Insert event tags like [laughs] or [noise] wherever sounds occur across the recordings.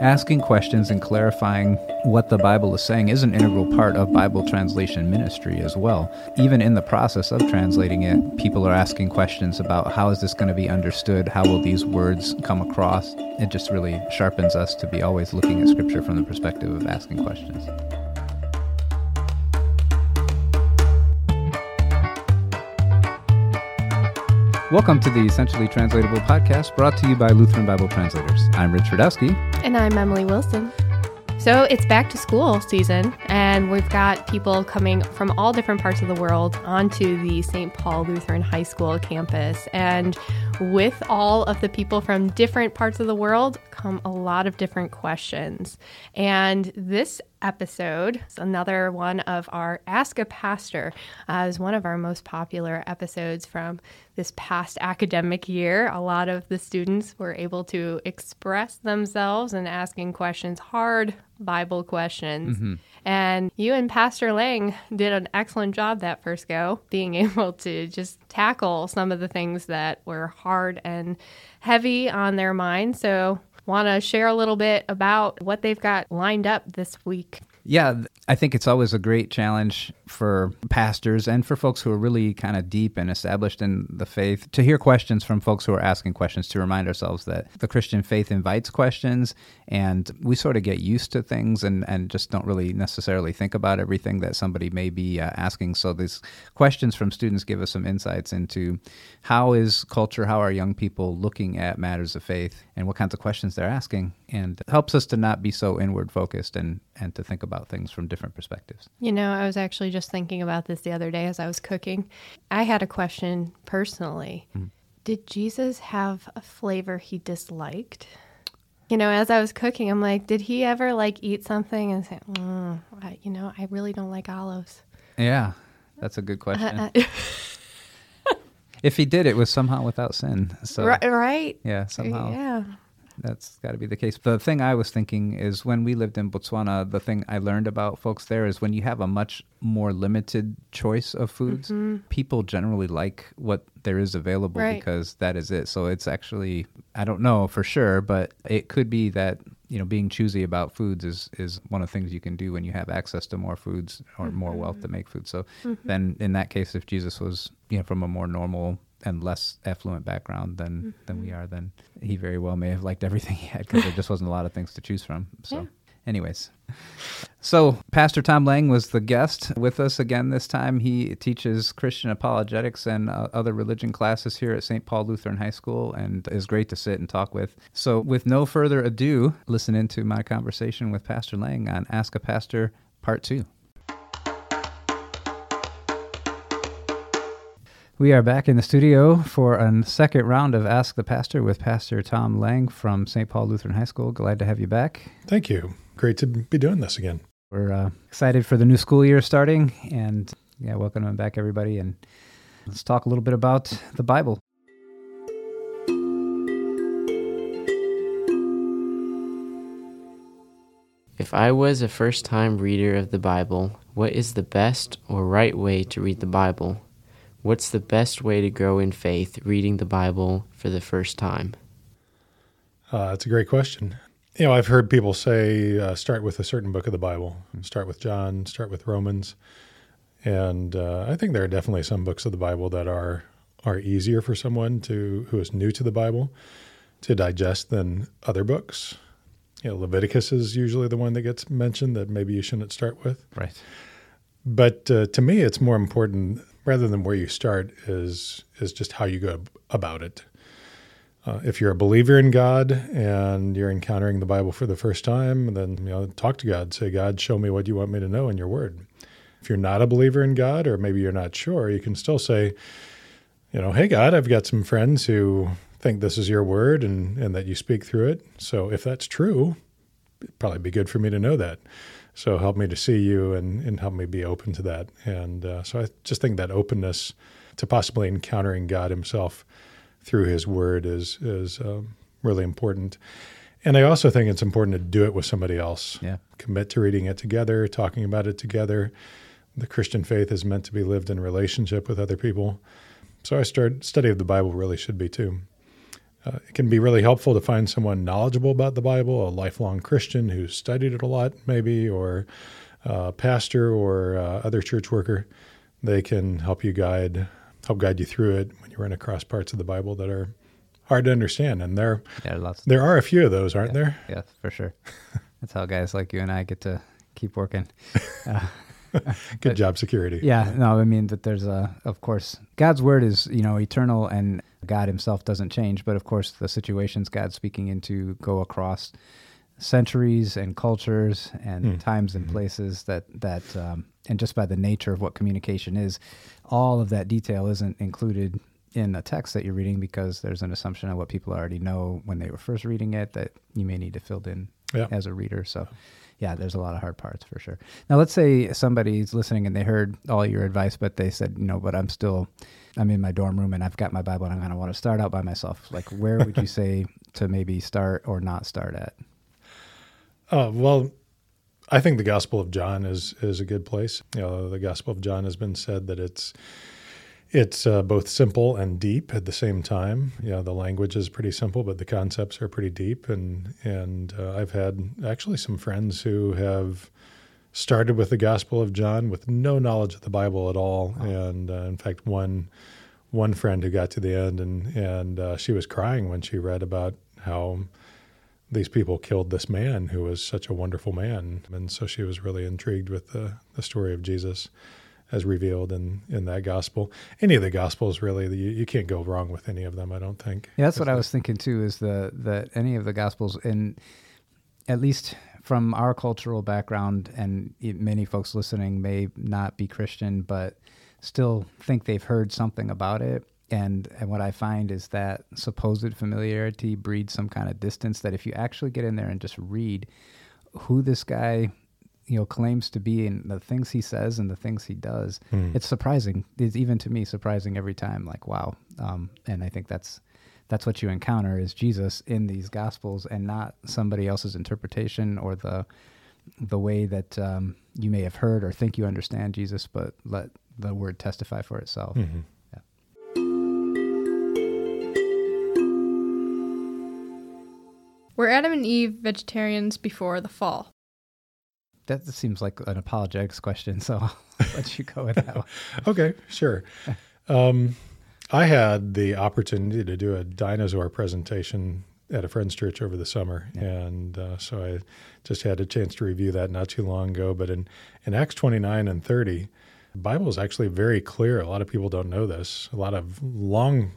Asking questions and clarifying what the Bible is saying is an integral part of Bible translation ministry as well. Even in the process of translating it, people are asking questions about how is this going to be understood? How will these words come across? It just really sharpens us to be always looking at Scripture from the perspective of asking questions. Welcome to the Essentially Translatable podcast brought to you by Lutheran Bible Translators. I'm Rich Rudowski. And I'm Emily Wilson. So it's back to school season, and we've got people coming from all different parts of the world onto the St. Paul Lutheran High School campus. And with all of the people from different parts of the world come a lot of different questions. And this episode is another one of our Ask a Pastor. Uh, is one of our most popular episodes from this past academic year. A lot of the students were able to express themselves and asking questions, hard Bible questions. Mm-hmm. And you and Pastor Lang did an excellent job that first go, [laughs] being able to just tackle some of the things that were hard and heavy on their mind. So, want to share a little bit about what they've got lined up this week? Yeah, I think it's always a great challenge for pastors and for folks who are really kind of deep and established in the faith to hear questions from folks who are asking questions to remind ourselves that the Christian faith invites questions and we sort of get used to things and, and just don't really necessarily think about everything that somebody may be uh, asking. So these questions from students give us some insights into how is culture, how are young people looking at matters of faith and what kinds of questions they're asking and helps us to not be so inward focused and, and to think about things from different perspectives. You know, I was actually just thinking about this the other day as I was cooking. I had a question personally. Mm. Did Jesus have a flavor he disliked? You know, as I was cooking, I'm like, did he ever like eat something and say, mm, I, you know, I really don't like olives? Yeah, that's a good question. Uh, uh, [laughs] if he did, it was somehow without sin. So right, right. Yeah, somehow. Yeah. That's got to be the case. The thing I was thinking is when we lived in Botswana, the thing I learned about folks there is when you have a much more limited choice of foods, mm-hmm. people generally like what there is available right. because that is it. So it's actually, I don't know for sure, but it could be that you know being choosy about foods is is one of the things you can do when you have access to more foods or mm-hmm. more wealth to make food. So mm-hmm. then in that case, if Jesus was you know from a more normal and less affluent background than mm-hmm. than we are, then he very well may have liked everything [laughs] he had because there just wasn't a lot of things to choose from. [laughs] So. Yeah. Anyways, so Pastor Tom Lang was the guest with us again this time. He teaches Christian apologetics and uh, other religion classes here at St. Paul Lutheran High School and is great to sit and talk with. So, with no further ado, listen into my conversation with Pastor Lang on Ask a Pastor Part 2. We are back in the studio for a second round of Ask the Pastor with Pastor Tom Lang from St. Paul Lutheran High School. Glad to have you back. Thank you. Great to be doing this again. We're uh, excited for the new school year starting, and yeah, welcome back, everybody. And let's talk a little bit about the Bible. If I was a first time reader of the Bible, what is the best or right way to read the Bible? What's the best way to grow in faith reading the Bible for the first time? Uh, that's a great question. You know, I've heard people say uh, start with a certain book of the Bible, start with John, start with Romans, and uh, I think there are definitely some books of the Bible that are are easier for someone to who is new to the Bible to digest than other books. You know, Leviticus is usually the one that gets mentioned that maybe you shouldn't start with. Right. But uh, to me, it's more important rather than where you start is is just how you go about it. Uh, if you're a believer in God and you're encountering the Bible for the first time, then you know talk to God. Say, God, show me what you want me to know in your Word. If you're not a believer in God, or maybe you're not sure, you can still say, you know, Hey God, I've got some friends who think this is your Word and and that you speak through it. So if that's true, it'd probably be good for me to know that. So help me to see you and, and help me be open to that. And uh, so I just think that openness to possibly encountering God Himself through His Word is is um, really important. And I also think it's important to do it with somebody else. Yeah. Commit to reading it together, talking about it together. The Christian faith is meant to be lived in relationship with other people. So I started study of the Bible really should be too. Uh, it can be really helpful to find someone knowledgeable about the Bible, a lifelong Christian who's studied it a lot, maybe, or a pastor or uh, other church worker. They can help you guide, help guide you through it when you run across parts of the Bible that are hard to understand. And there, Yeah, lots. there are a few of those, aren't yeah, there? Yeah, for sure. [laughs] That's how guys like you and I get to keep working. [laughs] Uh, [laughs] Good job, security. Yeah, no, I mean that there's a, of course, God's word is you know eternal, and God Himself doesn't change. But of course, the situations God's speaking into go across centuries and cultures and Mm. times and places that that um, and just by the nature of what communication is, all of that detail isn't included in a text that you're reading because there's an assumption of what people already know when they were first reading it that you may need to fill in Yeah. as a reader. So, yeah, there's a lot of hard parts for sure. Now, let's say somebody's listening and they heard all your advice, but they said, you know, but I'm still, I'm in my dorm room and I've got my Bible and I'm going to want to start out by myself. Like, where would you say to maybe start or not start at? Uh, well, I think the Gospel of John is is a good place. You know, the Gospel of John has been said that it's it's uh, both simple and deep at the same time. Know, the language is pretty simple, but the concepts are pretty deep. And and uh, I've had actually some friends who have started with the Gospel of John with no knowledge of the Bible at all. And uh, in fact, one one friend who got to the end and and uh, she was crying when she read about how these people killed this man who was such a wonderful man. And so she was really intrigued with the, the story of Jesus as revealed in, in that gospel. Any of the gospels, really, you, you can't go wrong with any of them, I don't think. Yeah, that's what I was thinking too. Is the that any of the gospels, and at least from our cultural background, and many folks listening may not be Christian, but still think they've heard something about it. And and what I find is that supposed familiarity breeds some kind of distance. That if you actually get in there and just read who this guy you know claims to be and the things he says and the things he does it's surprising it's even to me surprising every time like wow um, and i think that's that's what you encounter is jesus in these gospels and not somebody else's interpretation or the the way that um, you may have heard or think you understand jesus but let the word testify for itself Mhm. Were Adam and Eve vegetarians before the fall? That seems like an apologetics question so [laughs] i'll let you go with that one [laughs] Okay, sure. Um, I had the opportunity to do a dinosaur presentation at a friend's church over the summer, and uh, so I just had a chance to review that not too long ago. But in in Acts twenty nine and thirty, the Bible is actually very clear. A lot of people don't know this. A lot of long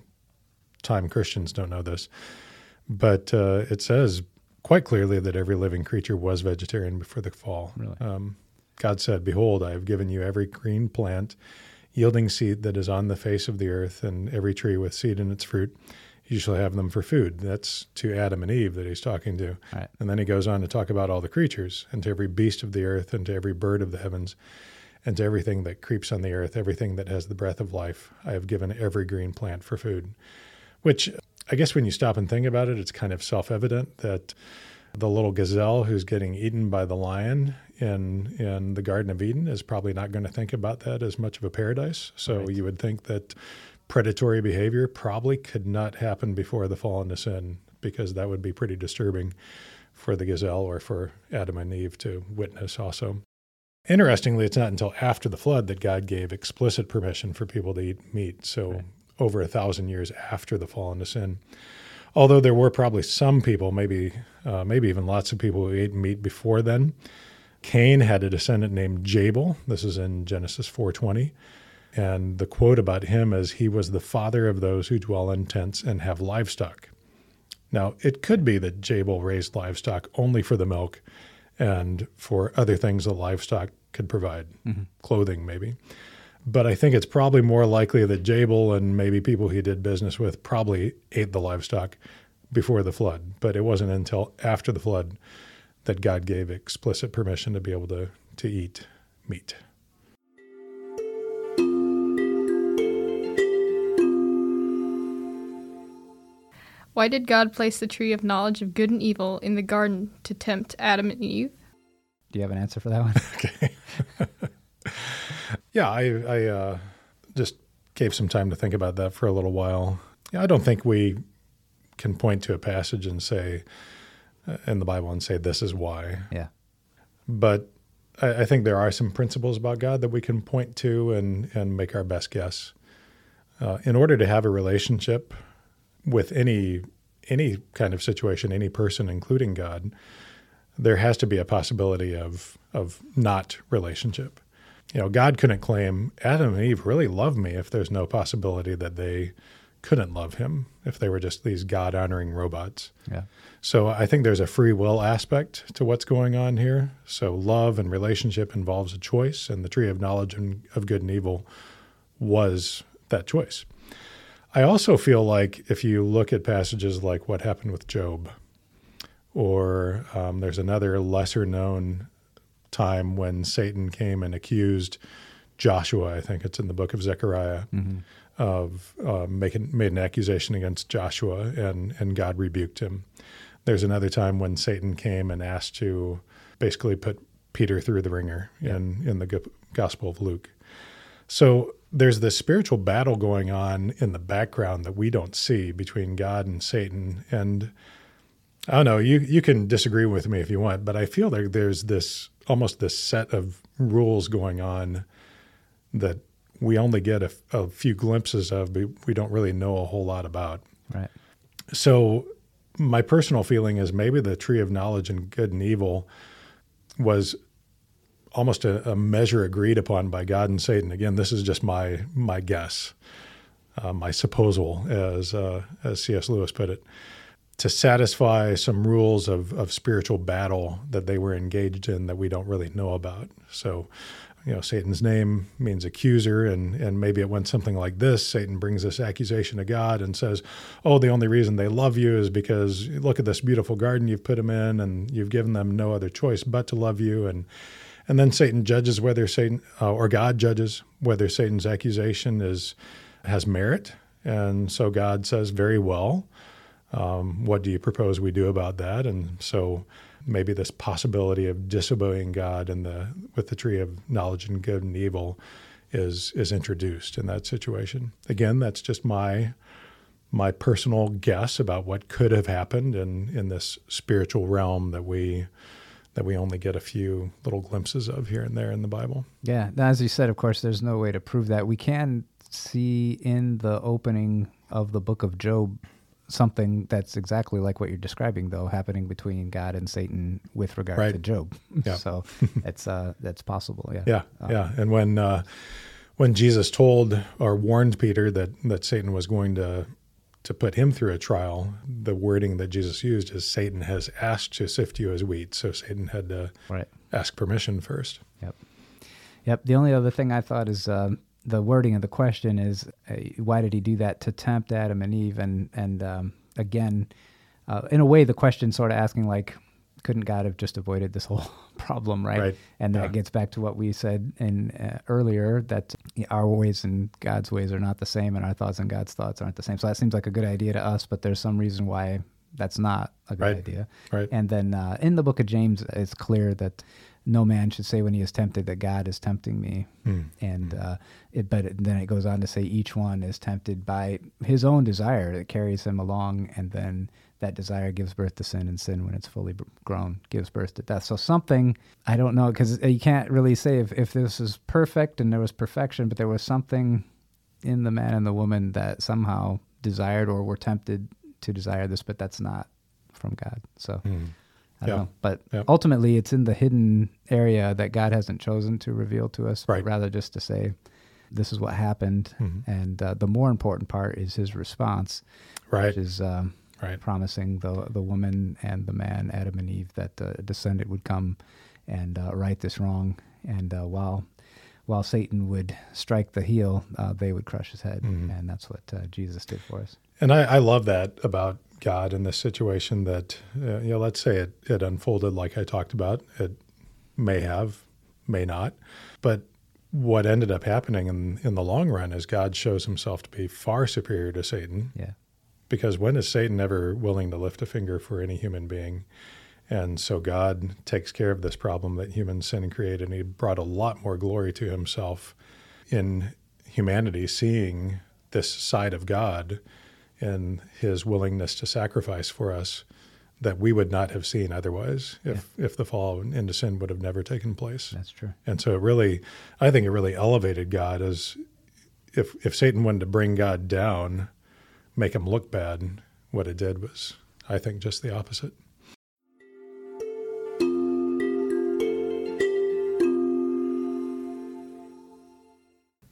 time Christians don't know this, but uh, it says quite clearly that every living creature was vegetarian before the fall. Really? Um, God said, Behold, I have given you every green plant yielding seed that is on the face of the earth, and every tree with seed in its fruit. You shall have them for food. That's to Adam and Eve that he's talking to. Right. And then he goes on to talk about all the creatures, and to every beast of the earth, and to every bird of the heavens, and to everything that creeps on the earth, everything that has the breath of life. I have given every green plant for food. Which I guess when you stop and think about it, it's kind of self evident that the little gazelle who's getting eaten by the lion in in the Garden of Eden is probably not going to think about that as much of a paradise. So Right. you would think that predatory behavior probably could not happen before the fall into sin because that would be pretty disturbing for the gazelle or for Adam and Eve to witness also. Interestingly, it's not until after the flood that God gave explicit permission for people to eat meat. So Right. Over a thousand years after the fall into sin. Although there were probably some people, maybe uh, maybe even lots of people who ate meat before then. Cain had a descendant named Jabal. This is in Genesis 4:20, and the quote about him is, "He was the father of those who dwell in tents and have livestock." Now, it could be that Jabal raised livestock only for the milk and for other things that livestock could provide, clothing maybe. But I think it's probably more likely that Jabal and maybe people he did business with probably ate the livestock before the flood. But it wasn't until after the flood that God gave explicit permission to be able to, to eat meat. Why did God place the tree of knowledge of good and evil in the garden to tempt Adam and Eve? do you have an answer for that one [laughs] Yeah, I, I uh, just gave some time to think about that for a little while. Yeah, I don't think we can point to a passage and say uh, in the Bible and say this is why. Yeah. But I, I think there are some principles about God that we can point to and and make our best guess. Uh, in order to have a relationship with any any kind of situation, any person, including God, there has to be a possibility of of not relationship. You know, God couldn't claim Adam and Eve really love me if there's no possibility that they couldn't love him if they were just these God honoring robots. Yeah. So I think there's a free will aspect to what's going on here. So love and relationship involves a choice, and the tree of knowledge of good and evil was that choice. I also feel like if you look at passages like what happened with Job, or um, there's another lesser known time when Satan came and accused Joshua, I think it's in the book of Zechariah, Mm-hmm. of uh, making made an accusation against Joshua, and and God rebuked him. There's another time when Satan came and asked to basically put Peter through the ringer in in the Gospel of Luke. So there's this spiritual battle going on in the background that we don't see between God and Satan, and I don't know. You you can disagree with me if you want, but I feel like there's this almost this set of rules going on that we only get a, a few glimpses of, but we don't really know a whole lot about. Right. So my personal feeling is maybe the tree of knowledge and good and evil was almost a, a measure agreed upon by God and Satan. Again, this is just my my guess, uh, my supposal, as uh, as C.S. Lewis put it, to satisfy some rules of of spiritual battle that they were engaged in that we don't really know about. So. You know, Satan's name means accuser, and, and maybe it went something like this. Satan brings this accusation to God and says, Oh, the only reason they love you is because look at this beautiful garden you've put them in, and you've given them no other choice but to love you. And and then Satan judges whether Satan uh, or God judges whether Satan's accusation is has merit, and so God says, "Very well. Um, what do you propose we do about that?" And so maybe this possibility of disobeying God and the with the tree of knowledge and good and evil is is introduced in that situation. Again, that's just my my personal guess about what could have happened in in this spiritual realm that we that we only get a few little glimpses of here and there in the Bible. Yeah. Now, As you said, of course, there's no way to prove that. We can see in the opening of the book of Job something that's exactly like what you're describing, though, happening between God and Satan with regard Right. to Job. Yeah. [laughs] so [laughs] it's uh, that's possible. Yeah. Yeah, yeah. And when uh, when Jesus told or warned Peter that that Satan was going to to put him through a trial, the wording that Jesus used is Satan has asked to sift you as wheat. So Satan had to Right. ask permission first. Yep. Yep. The only other thing I thought is um, the wording of the question is uh, why did he do that to tempt Adam and Eve? And and um, again, uh, in a way, the question sort of asking like, couldn't God have just avoided this whole [laughs] problem, right? Right. And that Yeah. gets back to what we said in uh, earlier that our ways and God's ways are not the same, and our thoughts and God's thoughts aren't the same. So that seems like a good idea to us, but there's some reason why that's not a good Right. idea. Right. And then uh, in the book of James, it's clear that no man should say when he is tempted that God is tempting me. Hmm. And hmm. uh, it, but it, then it goes on to say each one is tempted by his own desire that carries him along, and then that desire gives birth to sin, and sin, when it's fully grown, gives birth to death. So something I don't know because you can't really say if if this is perfect and there was perfection, but there was something in the man and the woman that somehow desired or were tempted to desire this, but that's not from God. So hmm. I don't Yeah. know. But Yeah. ultimately, it's in the hidden area that God hasn't chosen to reveal to us, Right. rather just to say, this is what happened. Mm-hmm. And uh, the more important part is his response, Right. which is um, Right. promising the, the woman and the man, Adam and Eve, that uh, a descendant would come and uh, right this wrong. And uh, while while Satan would strike the heel, uh, they would crush his head. Mm-hmm. And that's what uh, Jesus did for us. And I, I love that about God in this situation that, uh, you know, let's say it, it unfolded like I talked about. It may have, may not. But what ended up happening in, in the long run is God shows himself to be far superior to Satan. Yeah. Because when is Satan ever willing to lift a finger for any human being? And so God takes care of this problem that human sin created, and He brought a lot more glory to Himself in humanity, seeing this side of God in his willingness to sacrifice for us that we would not have seen otherwise if, yeah. if the fall into sin would have never taken place. That's true. And so it really, I think it really elevated God as if, if Satan wanted to bring God down, make him look bad, what it did was, I think, just the opposite.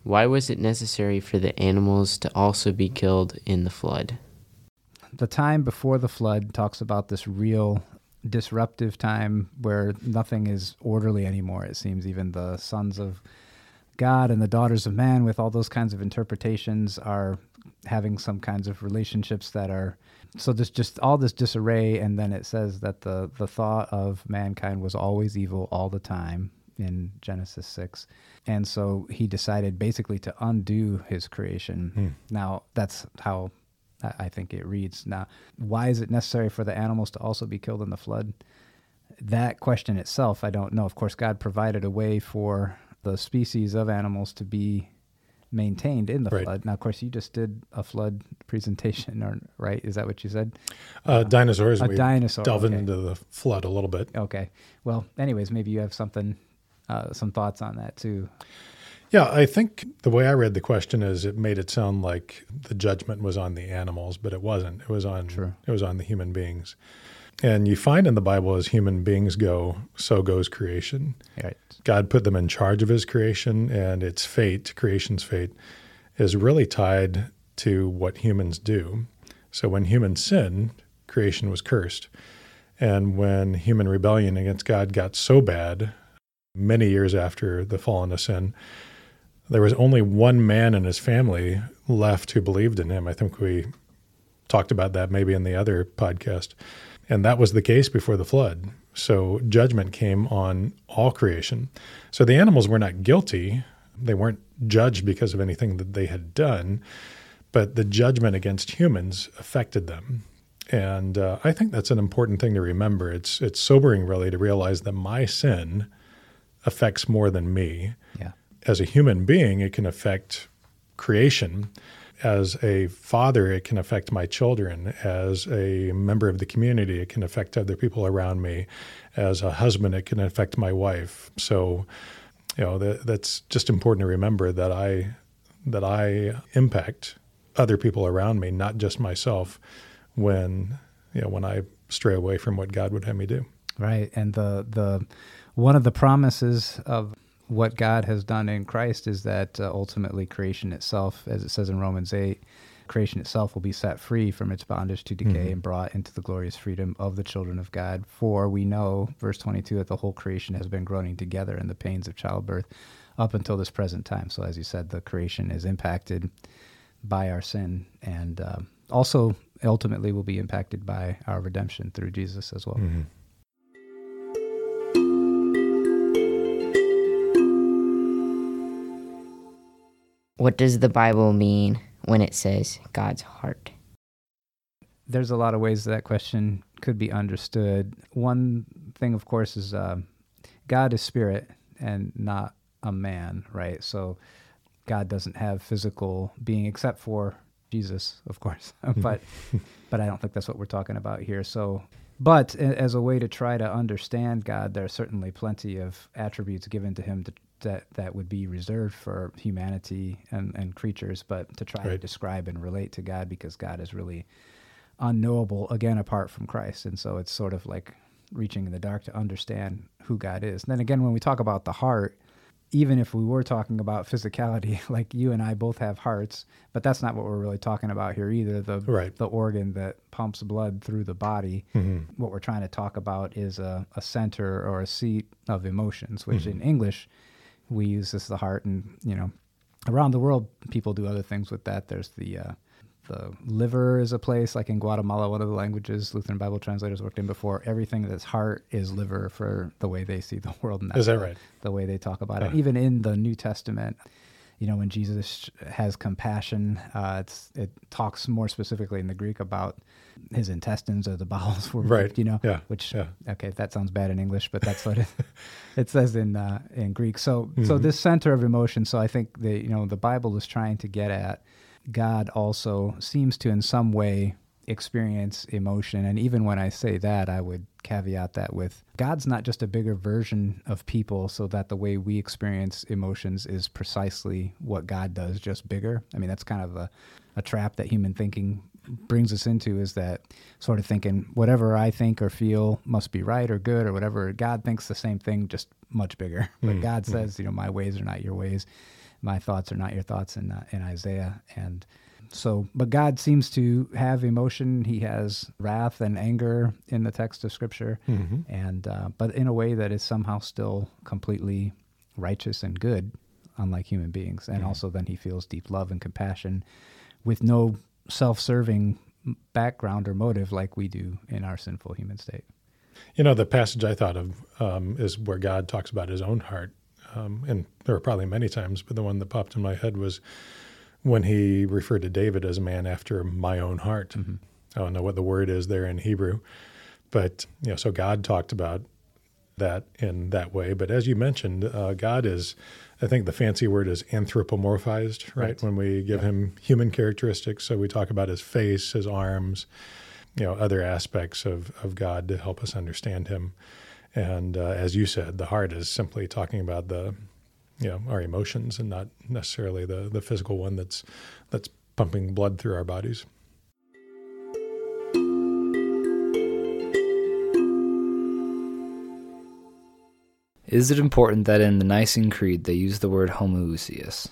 Why was it necessary for the animals to also be killed in the flood? The time before the flood talks about this real disruptive time where nothing is orderly anymore. It seems even the sons of God and the daughters of man, with all those kinds of interpretations, are having some kinds of relationships that are so there's just all this disarray and then it says that the the thought of mankind was always evil all the time in Genesis 6. And so he decided basically to undo his creation. Hmm. Now, that's how I think it reads. Now, why is it necessary for the animals to also be killed in the flood? That question itself, I don't know. Of course, God provided a way for the species of animals to be maintained in the right. flood. Now, of course, you just did a flood [laughs] presentation, or right? Is that what you said? Uh, dinosaurs. A dinosaur. Delve okay. into the flood a little bit. Okay. Well, anyways, maybe you have something uh, some thoughts on that too. Yeah, I think the way I read the question is it made it sound like the judgment was on the animals, but it wasn't. It was on it was on the human beings. And you find in the Bible as human beings go, so goes creation. Right. God put them in charge of his creation and its fate, creation's fate, is really tied to what humans do. So when humans sinned, creation was cursed. And when human rebellion against God got so bad many years after the fall into sin, there was only one man in his family left who believed in him. I think we talked about that maybe in the other podcast. And that was the case before the flood. So judgment came on all creation. So the animals were not guilty. They weren't judged because of anything that they had done, but the judgment against humans affected them. And uh, I think that's an important thing to remember. It's it's sobering, really, to realize that my sin affects more than me. Yeah. As a human being, it can affect creation. As a father, it can affect my children. As a member of the community, it can affect other people around me. As a husband, it can affect my wife. So, you know, that, that's just important to remember that I that I impact other people around me, not just myself, when you know when I stray away from what God would have me do. Right, and the the one of the promises of what God has done in Christ is that uh, ultimately creation itself, as it says in Romans 8, creation itself will be set free from its bondage to decay mm-hmm. and brought into the glorious freedom of the children of God. For we know, verse 22, that the whole creation has been groaning together in the pains of childbirth up until this present time. So, as you said, the creation is impacted by our sin and uh, also ultimately will be impacted by our redemption through Jesus as well. Mm-hmm. What does the Bible mean when it says God's heart? There's a lot of ways that question could be understood. One thing, of course, is uh, God is spirit and not a man, right? So God doesn't have physical being except for Jesus, of course. [laughs] [laughs] but but I don't think that's what we're talking about here. So but as a way to try to understand God, there are certainly plenty of attributes given to him to that that would be reserved for humanity and, and creatures, but to try right. to describe and relate to God because God is really unknowable again apart from Christ, and so it's sort of like reaching in the dark to understand who God is. And then again, when we talk about the heart, even if we were talking about physicality, [laughs] like you and I both have hearts, but that's not what we're really talking about here either. The right. the organ that pumps blood through the body. Mm-hmm. What we're trying to talk about is a, a center or a seat of emotions, which mm-hmm. in English we use as the heart, and you know, around the world, people do other things with that. There's the uh, the liver is a place like in Guatemala, one of the languages Lutheran Bible translators worked in before. Everything that's heart is liver for the way they see the world. And that's is that right? The way they talk about uh. it. Even in the New Testament, you know, when Jesus has compassion, uh, it's it talks more specifically in the Greek about his intestines or the [laughs] bowels were right. you know, yeah. which yeah. okay, that sounds bad in English, but that's what it, [laughs] it says in uh, in Greek. So mm-hmm. so this center of emotion. So I think the you know the Bible is trying to get at God also seems to, in some way, experience emotion. And even when I say that, I would caveat that with God's not just a bigger version of people, so that the way we experience emotions is precisely what God does, just bigger. I mean, that's kind of a, a trap that human thinking brings us into is that sort of thinking whatever I think or feel must be right or good or whatever. God thinks the same thing, just much bigger. But Mm, God mm. says, you know, my ways are not your ways, my thoughts are not your thoughts in uh, in Isaiah. And so, but God seems to have emotion. He has wrath and anger in the text of Scripture, Mhm. and uh, but in a way that is somehow still completely righteous and good, unlike human beings. And Mhm. also, then He feels deep love and compassion, with no self-serving background or motive like we do in our sinful human state. You know, the passage I thought of um, is where God talks about his own heart. Um, and there were probably many times, but the one that popped in my head was when he referred to David as a man after my own heart. I don't know what the word is there in Hebrew, but, you know, so God talked about that in that way. But as you mentioned, uh, God is, I think the fancy word is anthropomorphized, right? Right. When we give him human characteristics. So we talk about his face, his arms, you know, other aspects of, of God to help us understand him. And uh, as you said, the heart is simply talking about the, you know, our emotions and not necessarily the, the physical one that's, that's pumping blood through our bodies. Is it important that in the Nicene Creed they use the word homoousios?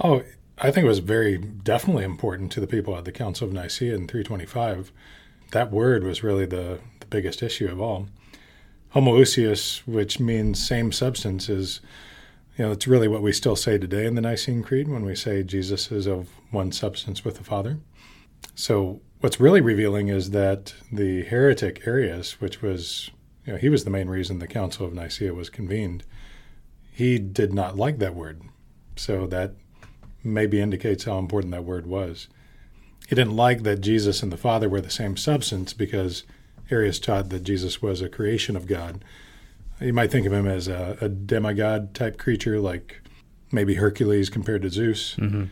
Oh, I think it was very definitely important to the people at the Council of Nicaea in 325. That word was really the, the biggest issue of all. Homoousios, which means same substance, is, you know, it's really what we still say today in the Nicene Creed when we say Jesus is of one substance with the Father. So what's really revealing is that the heretic Arius, which was, you know, he was the main reason the Council of Nicaea was convened, he did not like that word. So that maybe indicates how important that word was. He didn't like that Jesus and the Father were the same substance because Arius taught that Jesus was a creation of God. You might think of him as a, a demigod type creature, like maybe Hercules compared to Zeus. Mm-hmm.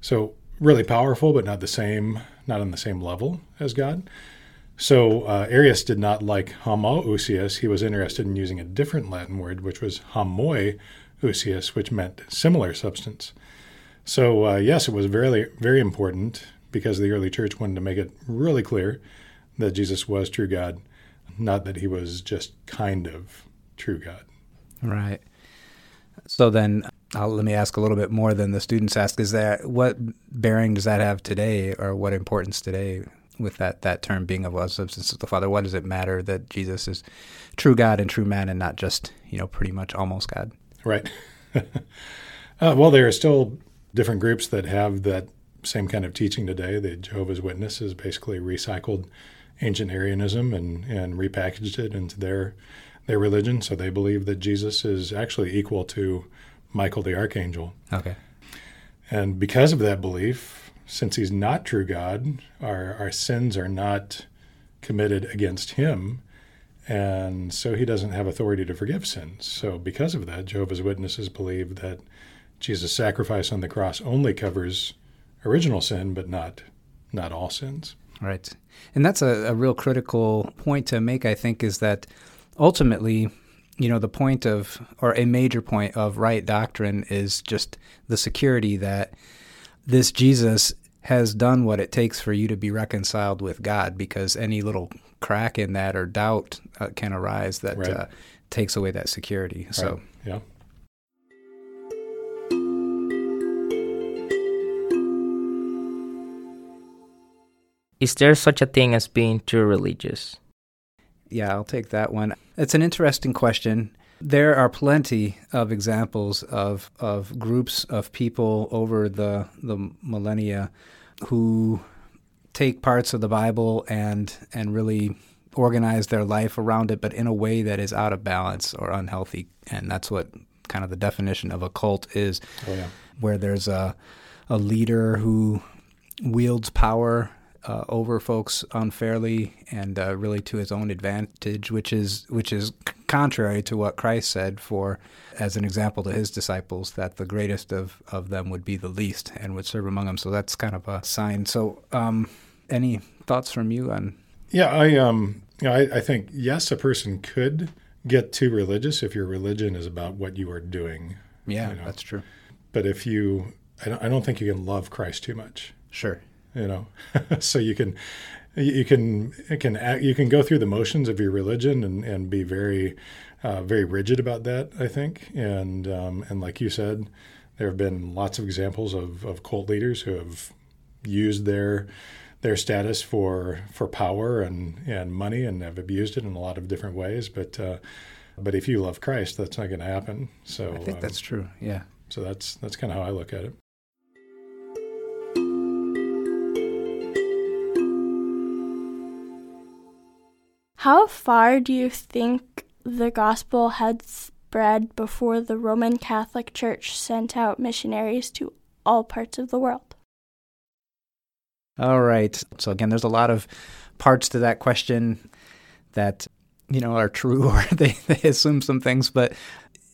So really powerful, but not the same, not on the same level as God. So uh, Arius did not like homoousios. He was interested in using a different Latin word, which was homoiousios, which meant similar substance. So uh, yes, it was very, very important because the early church wanted to make it really clear that Jesus was true God, not that he was just kind of true God. Right. So then, I'll, let me ask a little bit more than the students ask. Is that what bearing does that have today, or what importance today with that that term being of one substance of the Father? What does it matter that Jesus is true God and true man, and not just you know pretty much almost God? Right. [laughs] uh, well, there are still different groups that have that same kind of teaching today. The Jehovah's Witnesses basically recycled ancient Arianism and, and repackaged it into their their religion. So they believe that Jesus is actually equal to Michael the Archangel. Okay. And because of that belief, since he's not true God, our, our sins are not committed against him. And so he doesn't have authority to forgive sins. So, because of that, Jehovah's Witnesses believe that Jesus' sacrifice on the cross only covers original sin, but not not all sins. Right. And that's a, a real critical point to make, I think, is that ultimately, you know, the point of, or a major point of right doctrine is just the security that this Jesus has done what it takes for you to be reconciled with God, because any little crack in that or doubt uh, can arise that Right. uh, takes away that security. So, yeah. Is there such a thing as being too religious? Yeah, I'll take that one. It's an interesting question. There are plenty of examples of, of groups of people over the, the millennia who take parts of the Bible and and really organize their life around it, but in a way that is out of balance or unhealthy. And that's what kind of the definition of a cult is, Oh, yeah. where there's a a leader who wields power uh, over folks unfairly and uh, really to his own advantage, which is which is contrary to what Christ said for as an example to his disciples that the greatest of, of them would be the least and would serve among them. So that's kind of a sign. So um, any thoughts from you on Yeah, I um I, I think yes, a person could get too religious if your religion is about what you are doing. Yeah, you know. that's true. But if you I don't, I don't think you can love Christ too much. Sure. You know [laughs] so you can you can you can act, you can go through the motions of your religion and, and be very uh, very rigid about that I think and um, and like you said there have been lots of examples of, of cult leaders who have used their their status for for power and and money and have abused it in a lot of different ways but uh, but if you love Christ that's not going to happen so I think um, that's true. Yeah. so that's that's kind of how I look at it How far do you think the gospel had spread before the Roman Catholic Church sent out missionaries to all parts of the world? All right. So again, there's a lot of parts to that question that you know are true [laughs] or they, they assume some things, but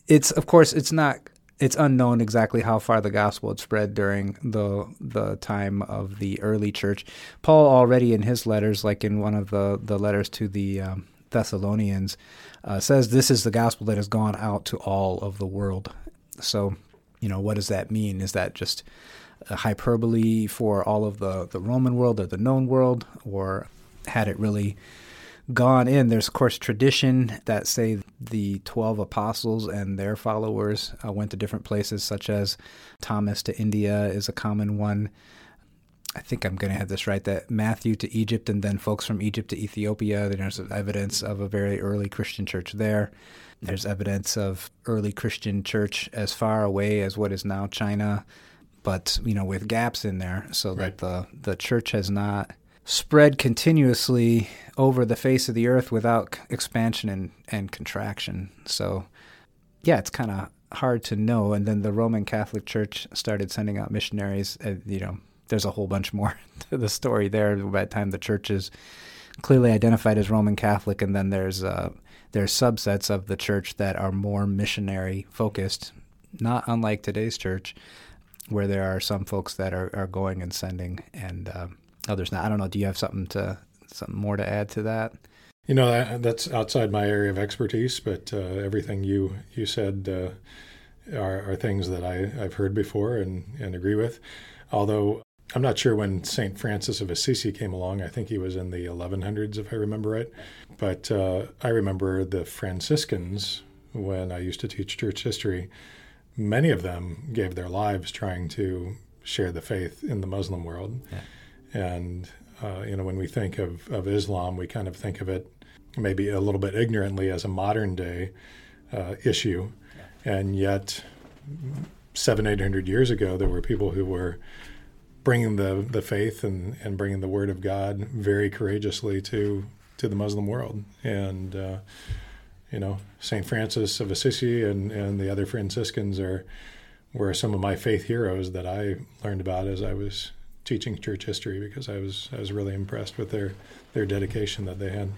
it's of course it's not it's unknown exactly how far the gospel had spread during the the time of the early church. Paul already in his letters, like in one of the the letters to the um, Thessalonians, uh, says this is the gospel that has gone out to all of the world. So, you know, what does that mean? Is that just a hyperbole for all of the the Roman world or the known world, or had it really gone in. There's, of course, tradition that say the 12 apostles and their followers uh, went to different places, such as Thomas to India is a common one. I think I'm going to have this right that Matthew to Egypt and then folks from Egypt to Ethiopia. There's evidence of a very early Christian church there. There's evidence of early Christian church as far away as what is now China, but you know with gaps in there, so Right. that the the church has not spread continuously over the face of the earth without expansion and, and contraction. So, yeah, it's kind of hard to know. And then the Roman Catholic Church started sending out missionaries. Uh, you know, there's a whole bunch more [laughs] to the story there. By the time the church is clearly identified as Roman Catholic, and then there's uh, there's subsets of the church that are more missionary focused, not unlike today's church, where there are some folks that are, are going and sending, and uh, others not. I don't know. Do you have something to something more to add to that? You know, that, that's outside my area of expertise, but uh, everything you you said uh, are, are things that I, I've heard before and, and agree with. Although I'm not sure when St. Francis of Assisi came along. I think he was in the 1100s, if I remember right. But uh, I remember the Franciscans, when I used to teach church history, many of them gave their lives trying to share the faith in the Muslim world. And uh, you know, when we think of, of Islam, we kind of think of it maybe a little bit ignorantly as a modern day uh, issue, and yet seven, eight hundred years ago, there were people who were bringing the, the faith and, and bringing the word of God very courageously to to the Muslim world, and uh, you know, Saint Francis of Assisi and, and the other Franciscans are were some of my faith heroes that I learned about as I was teaching church history because I was I was really impressed with their their dedication that they had.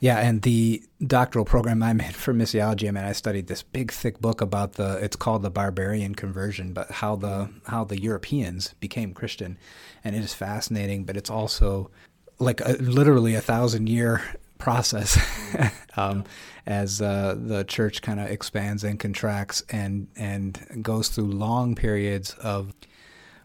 Yeah, and the doctoral program I'm in [laughs] for missiology, I mean, I studied this big, thick book about the. It's called the barbarian conversion, but how the how the Europeans became Christian, and it is fascinating. But it's also like a, literally a thousand year [laughs] process [laughs] um, as uh, the church kind of expands and contracts and and goes through long periods of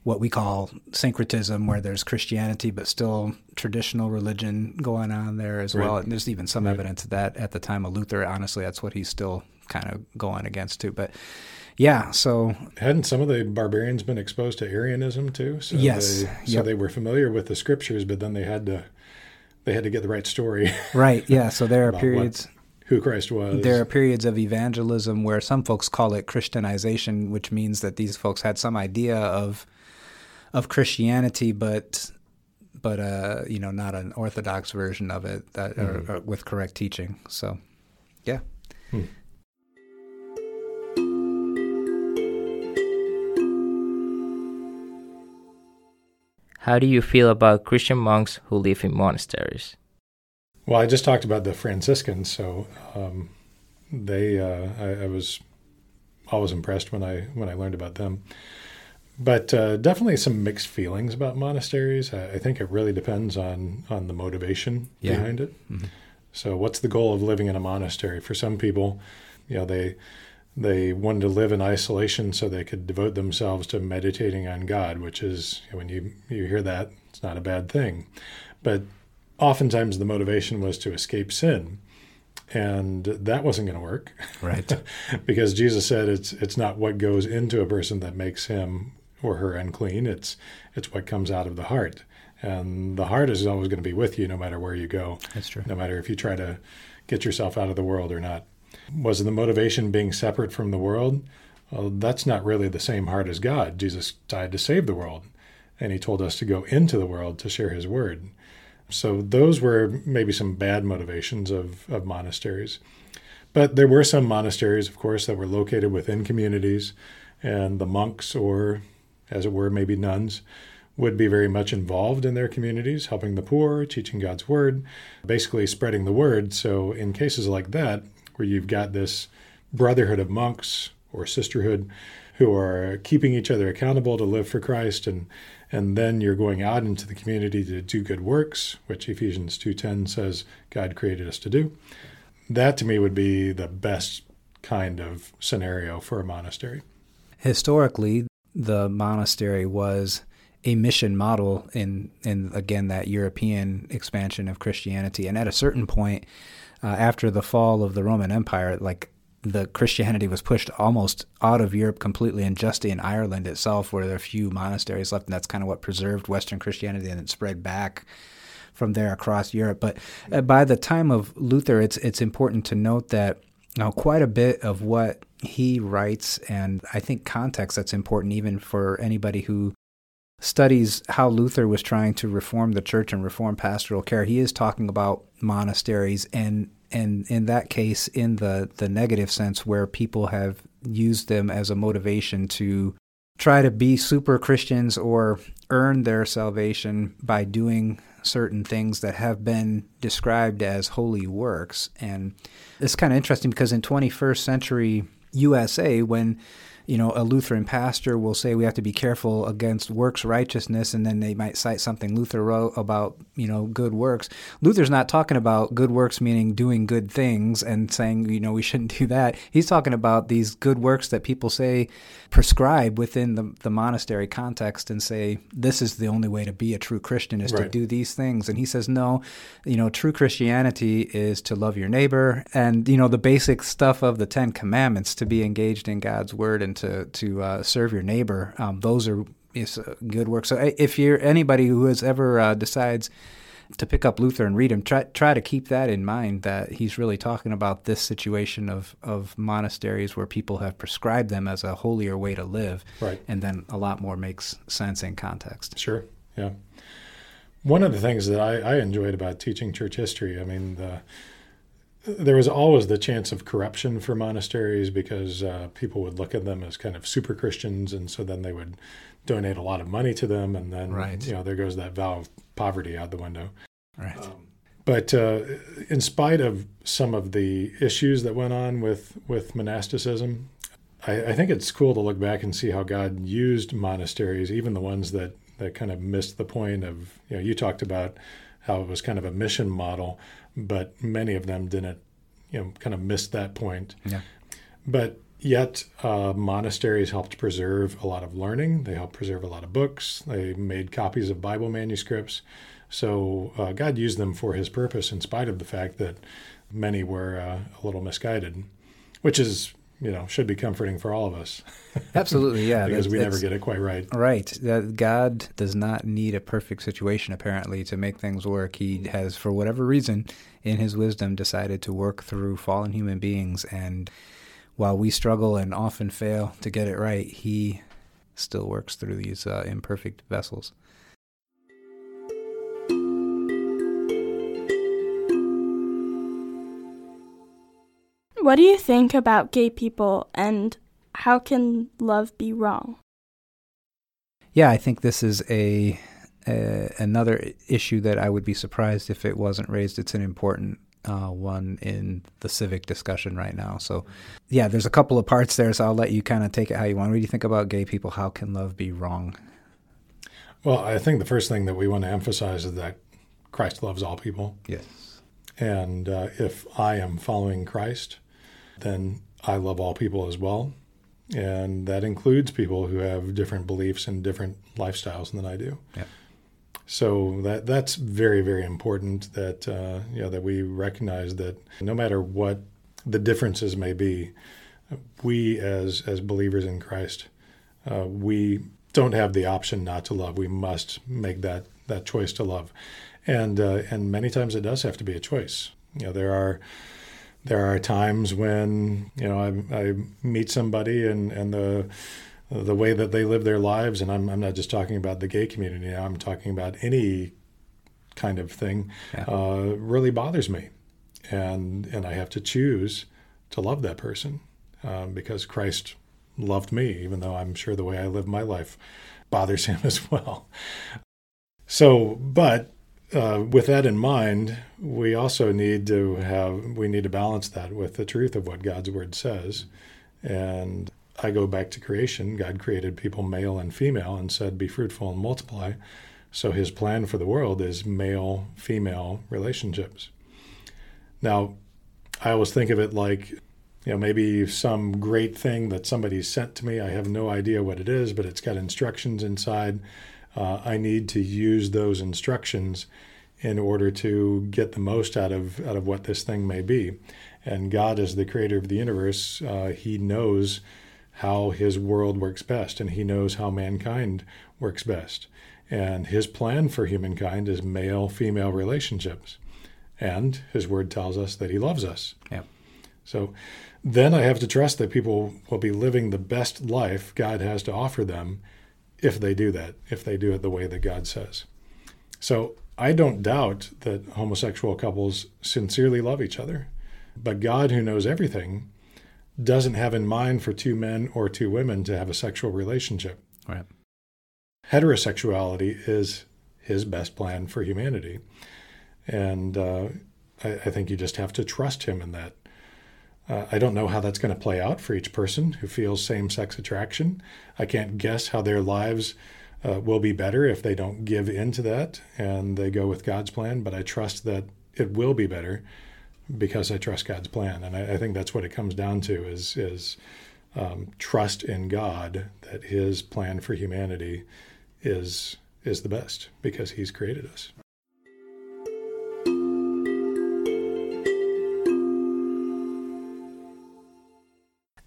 what we call syncretism, where there's Christianity but still traditional religion going on there as well. And there's even some Right. evidence of that at the time of Luther. Honestly, that's what he's still kind of going against too. But yeah, so Hadn't some of the barbarians been exposed to Arianism too? So Yes. They, so Yep. they were familiar with the scriptures, but then they had to they had to get the right story [laughs] right, yeah. So there are About what periods. who Christ was. There are periods of evangelism where some folks call it Christianization, which means that these folks had some idea of of Christianity, but but uh, you know, not an orthodox version of it that Mhm. or, or with correct teaching. So, yeah. Hmm. How do you feel about Christian monks who live in monasteries? Well, I just talked about the Franciscans, so um, they uh, I, I, was always impressed when I when I learned about them. But uh, definitely some mixed feelings about monasteries. I, I, think it really depends on on the motivation yeah. behind it. Mm-hmm. So, what's the goal of living in a monastery? For some people, you know, they they wanted to live in isolation so they could devote themselves to meditating on God, which is when you you hear that, it's not a bad thing. But oftentimes the motivation was to escape sin. And that wasn't going to work. Right. [laughs] because Jesus said it's it's not what goes into a person that makes him or her unclean. It's it's what comes out of the heart. And the heart is always going to be with you no matter where you go. That's true. No matter if you try to get yourself out of the world or not. Was the motivation being separate from the world? Well, that's not really the same heart as God. Jesus died to save the world, and he told us to go into the world to share his word. So those were maybe some bad motivations of, of monasteries. But there were some monasteries, of course, that were located within communities, and the monks, or as it were, maybe nuns, would be very much involved in their communities, helping the poor, teaching God's word, basically spreading the word. So, in cases like that, where you've got this brotherhood of monks or sisterhood who are keeping each other accountable to live for Christ and and then you're going out into the community to do good works, which Ephesians 2:10 says God created us to do. That to me would be the best kind of scenario for a monastery. Historically, the monastery was a mission model in in again that European expansion of Christianity and at a certain point uh, after the fall of the Roman Empire like the Christianity was pushed almost out of Europe completely, and just in Ireland itself, where there are few monasteries left, and that's kind of what preserved Western Christianity, and it spread back from there across Europe. But uh, by the time of Luther, it's it's important to note that now quite a bit of what he writes, and I think context that's important even for anybody who studies how Luther was trying to reform the church and reform pastoral care. He is talking about monasteries and and in that case in the the negative sense where people have used them as a motivation to try to be super Christians or earn their salvation by doing certain things that have been described as holy works and it's kind of interesting because in 21st century USA when you know, a Lutheran pastor will say we have to be careful against works righteousness, and then they might cite something Luther wrote about, you know, good works. Luther's not talking about good works meaning doing good things and saying, you know, we shouldn't do that. He's talking about these good works that people say prescribe within the, the monastery context and say, this is the only way to be a true Christian is right. to do these things. And he says, no, you know, true Christianity is to love your neighbor and, you know, the basic stuff of the Ten Commandments to be engaged in God's word and to to uh, serve your neighbor. Um, those are is good work. So if you're anybody who has ever uh, decides to pick up Luther and read him, try try to keep that in mind that he's really talking about this situation of of monasteries where people have prescribed them as a holier way to live, right? And then a lot more makes sense in context. Sure, yeah. One of the things that I, I enjoyed about teaching church history, I mean, the there was always the chance of corruption for monasteries because uh, people would look at them as kind of super Christians, and so then they would donate a lot of money to them, and then right. you know there goes that vow of poverty out the window. Right. Um, but uh, in spite of some of the issues that went on with with monasticism, I, I think it's cool to look back and see how God used monasteries, even the ones that that kind of missed the point of you know you talked about how it was kind of a mission model but many of them didn't, you know, kind of missed that point. Yeah. But yet, uh, monasteries helped preserve a lot of learning. They helped preserve a lot of books. They made copies of Bible manuscripts. So uh, God used them for His purpose, in spite of the fact that many were uh, a little misguided, which is you know should be comforting for all of us. [laughs] Absolutely, yeah, because we never get it quite right. Right. That God does not need a perfect situation apparently to make things work. He has, for whatever reason, in His wisdom, decided to work through fallen human beings, and while we struggle and often fail to get it right, He still works through these uh, imperfect vessels. What do you think about gay people and how can love be wrong? Yeah, I think this is a uh, another issue that I would be surprised if it wasn't raised. It's an important uh, one in the civic discussion right now. So, yeah, there's a couple of parts there. So I'll let you kind of take it how you want. What do you think about gay people? How can love be wrong? Well, I think the first thing that we want to emphasize is that Christ loves all people. Yes. And uh, if I am following Christ, then I love all people as well. And that includes people who have different beliefs and different lifestyles than I do. Yeah. So that that's very very important that uh, you know that we recognize that no matter what the differences may be, we as as believers in Christ, uh, we don't have the option not to love. We must make that that choice to love, and uh, and many times it does have to be a choice. You know there are there are times when you know I, I meet somebody and and the the way that they live their lives, and I'm, I'm not just talking about the gay community. I'm talking about any kind of thing. Yeah. Uh, really bothers me, and and I have to choose to love that person um, because Christ loved me, even though I'm sure the way I live my life bothers [laughs] him as well. So, but uh, with that in mind, we also need to have we need to balance that with the truth of what God's word says, and I go back to creation. God created people male and female and said, Be fruitful and multiply. So his plan for the world is male female relationships. Now, I always think of it like, you know, maybe some great thing that somebody sent to me. I have no idea what it is, but it's got instructions inside. Uh, I need to use those instructions in order to get the most out of out of what this thing may be. And God, as the creator of the universe, uh, He knows how his world works best, and he knows how mankind works best. And his plan for humankind is male female relationships. And his word tells us that he loves us. Yeah. So then I have to trust that people will be living the best life God has to offer them if they do that, if they do it the way that God says. So I don't doubt that homosexual couples sincerely love each other. But God, who knows everything, doesn't have in mind for two men or two women to have a sexual relationship. Right. Heterosexuality is his best plan for humanity. And uh, I, I, think you just have to trust him in that. Uh, I don't know how that's going to play out for each person who feels same sex attraction. I can't guess how their lives uh, will be better if they don't give in to that and they go with God's plan, but I trust that it will be better because I trust God's plan, and I, I think that's what it comes down to is is um, trust in God that His plan for humanity is is the best because He's created us.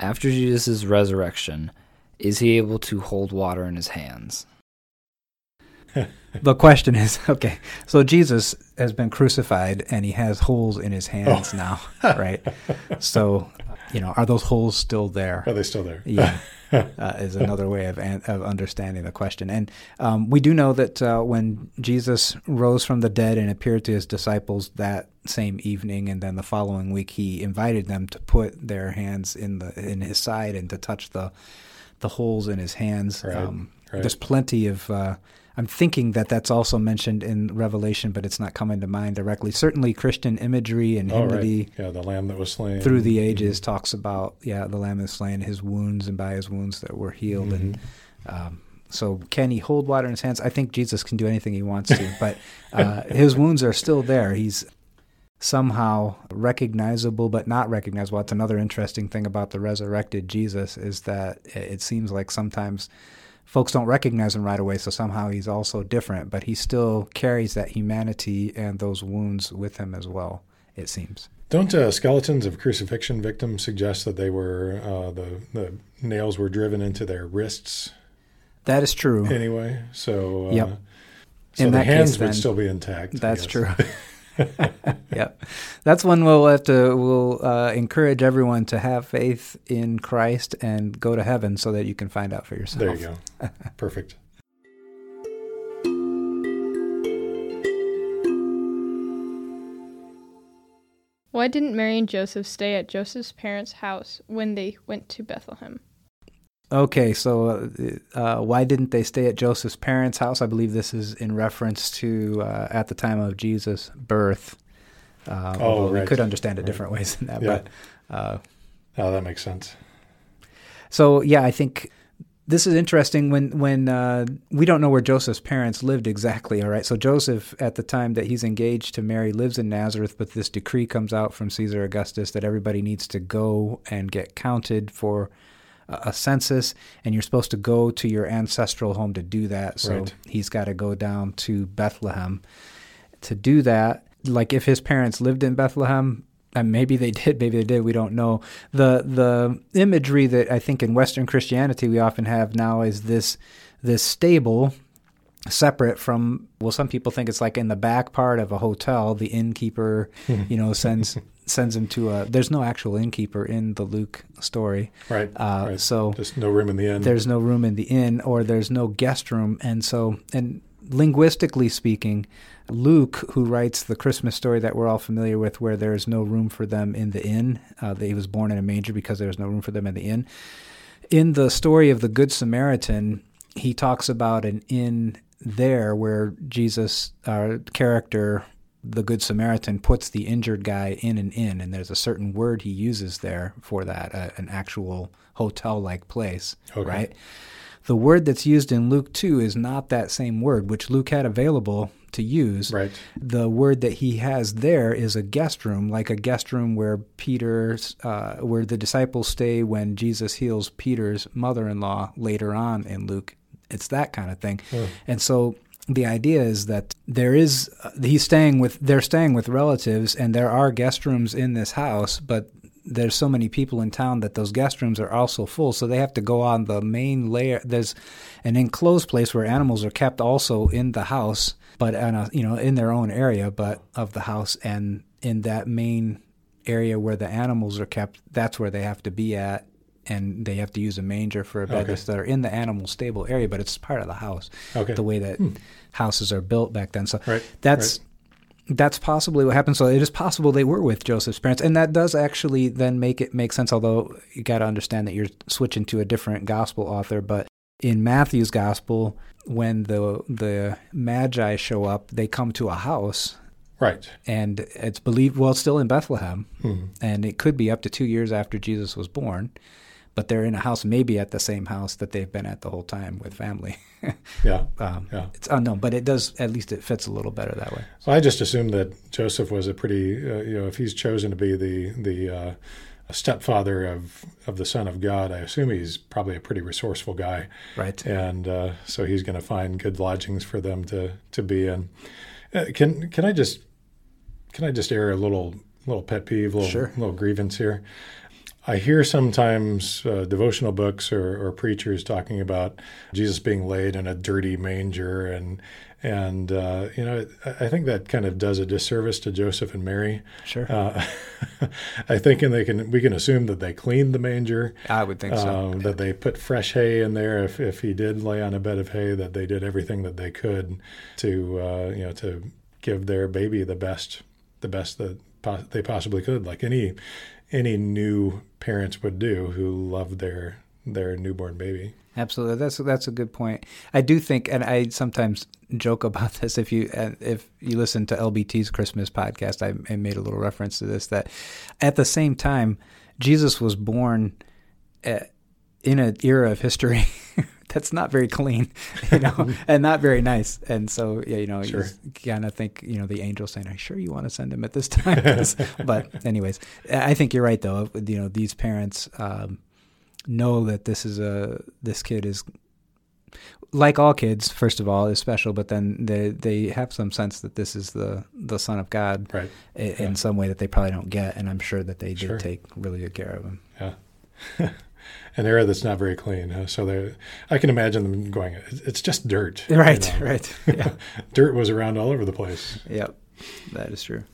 After Jesus' resurrection, is he able to hold water in his hands? the question is [laughs] okay so jesus has been crucified and he has holes in his hands oh. now right so you know are those holes still there are they still there yeah [laughs] uh, is another way of, an, of understanding the question and um, we do know that uh, when jesus rose from the dead and appeared to his disciples that same evening and then the following week he invited them to put their hands in the in his side and to touch the the holes in his hands right, um, right. there's plenty of uh, I'm thinking that that's also mentioned in Revelation, but it's not coming to mind directly. Certainly, Christian imagery and hymnody, oh, right. yeah, the Lamb that was slain through the ages mm-hmm. talks about yeah, the Lamb is slain, his wounds, and by his wounds that were healed, mm-hmm. and um, so can he hold water in his hands? I think Jesus can do anything he wants to, but uh, [laughs] his wounds are still there. He's somehow recognizable but not recognizable. That's another interesting thing about the resurrected Jesus is that it seems like sometimes folks don't recognize him right away, so somehow he's also different, but he still carries that humanity and those wounds with him as well, it seems. Don't uh, skeletons of crucifixion victims suggest that they were uh, the the nails were driven into their wrists? That is true. Anyway, so uh, yep. so In the hands case, would then, still be intact. That's true. [laughs] [laughs] yep, that's one we'll have to. We'll uh, encourage everyone to have faith in Christ and go to heaven, so that you can find out for yourself. There you go. [laughs] Perfect. Why didn't Mary and Joseph stay at Joseph's parents' house when they went to Bethlehem? Okay, so uh, why didn't they stay at Joseph's parents' house? I believe this is in reference to uh, at the time of Jesus' birth. Uh, Oh, although we could understand it Right. different ways than that. Yeah. But uh, Oh, that makes sense. so yeah, I think this is interesting when when uh, we don't know where Joseph's parents lived exactly. All right, so Joseph at the time that he's engaged to Mary lives in Nazareth, but this decree comes out from Caesar Augustus that everybody needs to go and get counted for a census, and you're supposed to go to your ancestral home to do that. So Right. he's got to go down to Bethlehem to do that. Like if his parents lived in Bethlehem, and maybe they did, maybe they did, we don't know. The the imagery that I think in Western Christianity we often have now is this this stable separate from well some people think it's like in the back part of a hotel the innkeeper hmm. you know sends [laughs] sends him to a there's no actual innkeeper in the luke story Right. uh, right. so just no room in the inn. there's no room in the inn or there's no guest room and so and linguistically speaking luke who writes the christmas story that we're all familiar with where there's no room for them in the inn uh, that he was born in a manger because there was no room for them in the inn in the story of the good samaritan he talks about an inn there where jesus our character the good samaritan puts the injured guy in an inn and there's a certain word he uses there for that uh, an actual hotel like place Okay. right the word that's used in luke 2 is not that same word which luke had available to use right. the word that he has there is a guest room, like a guest room where Peter's, uh, where the disciples stay when Jesus heals Peter's mother-in-law later on in Luke. It's that kind of thing, and so the idea is that there is uh, he's staying with they're staying with relatives, and there are guest rooms in this house, but there's so many people in town that those guest rooms are also full, so they have to go on the main layer. There's an enclosed place where animals are kept also in the house, but on a, you know in their own area, but of the house, and in that main area where the animals are kept, that's where they have to be at, and they have to use a manger for a bed Okay. that are in the animal stable area, but it's part of the house. Okay. The way that houses are built back then, so Right, that's that's possibly what happened. So it is possible they were with Joseph's parents, and that does actually then make it make sense. Although you got to understand that you're switching to a different gospel author, but in Matthew's gospel, when the the magi show up, they come to a house, Right. and it's believed well, it's still in Bethlehem, Hmm. and it could be up to two years after Jesus was born. But they're in a house, maybe at the same house that they've been at the whole time with family. [laughs] Yeah. um, Yeah. It's unknown, but it does. At least it fits a little better that way. So I just assumed that Joseph was a pretty, uh, you know, if he's chosen to be the the uh, stepfather of of the Son of God, I assume he's probably a pretty resourceful guy, Right. and uh, so he's going to find good lodgings for them to to be in. Uh, can can I just can I just air a little little pet peeve, little Sure. little grievance here? I hear sometimes uh, devotional books or, or preachers talking about Jesus being laid in a dirty manger, and and uh, you know I think that kind of does a disservice to Joseph and Mary. Sure. Uh, [laughs] I think, and they can we can assume that they cleaned the manger, I would think so. um, that they put fresh hay in there. If if he did lay on a bed of hay, that they did everything that they could to uh, you know to give their baby the best the best that they possibly could, like any any new parents would do who love their their newborn baby. Absolutely, that's that's a good point. I do think, and I sometimes joke about [laughs] this. If you uh, if you listen to LBT's Christmas podcast, I, I made a little reference to this. That at the same time, Jesus was born at, in an era of history [laughs] that's not very clean, [laughs] you know, [laughs] and not very nice. And so, yeah, you know, Sure. you kind of think, you know, the angel saying, "Are you sure you want to send him at this time?" [laughs] but, anyways, I think you're right, though. You know, these parents. Um, know that this is a this kid is like all kids first of all is special but then they they have some sense that this is the the son of god Right. in Yeah. some way that they probably don't get and i'm sure that they did Sure. take really good care of him Yeah. An era that's not very clean. Huh? So they, I can imagine them going. "It's- It's just dirt. you right know. [laughs] right [laughs] yeah dirt was around all over the place. yep that is true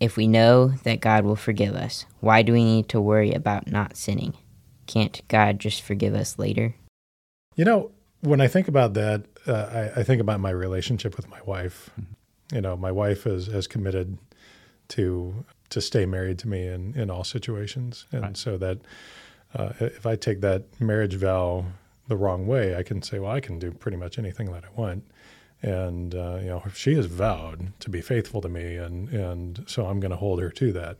If we know that God will forgive us, why do we need to worry about not sinning? Can't God just forgive us later? You know, when I think about that, uh, I, I think about my relationship with my wife. You know, my wife has, has committed to to stay married to me in in all situations, and Right. so that uh, if I take that marriage vow the wrong way, I can say, well, I can do pretty much anything that I want, and uh, you know, she has vowed to be faithful to me, and and so I'm going to hold her to that.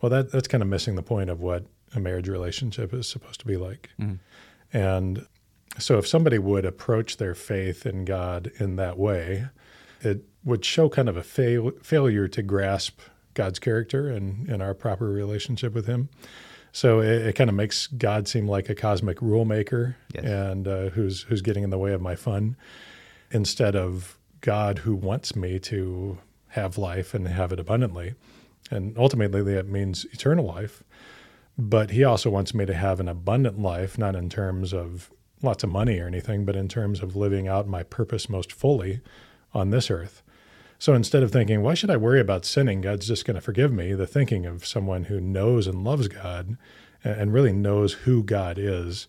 Well, that that's kind of missing the point of what a marriage relationship is supposed to be like, Mhm. and so if somebody would approach their faith in God in that way, it would show kind of a fail, failure to grasp God's character and, and our proper relationship with Him. So it, it kind of makes God seem like a cosmic rule maker Yes. and uh, who's who's getting in the way of my fun, instead of God who wants me to have life and have it abundantly, and ultimately that means eternal life. But He also wants me to have an abundant life, not in terms of lots of money or anything, but in terms of living out my purpose most fully on this earth. So instead of thinking, why should I worry about sinning? God's just going to forgive me. The thinking of someone who knows and loves God and really knows who God is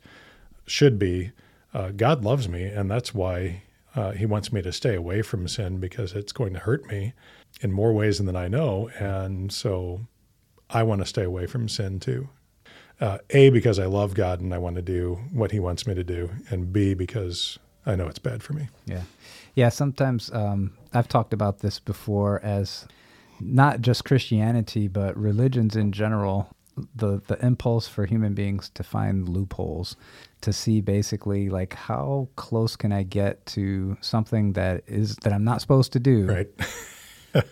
should be uh, God loves me, and that's why uh, He wants me to stay away from sin because it's going to hurt me in more ways than I know. And so I want to stay away from sin too. Uh, a, because I love God and I want to do what He wants me to do, and B, because I know it's bad for me. Yeah. Yeah. Sometimes um, I've talked about this before as not just Christianity, but religions in general. The, the impulse for human beings to find loopholes, to see basically like how close can I get to something that is that I'm not supposed to do, Right. [laughs]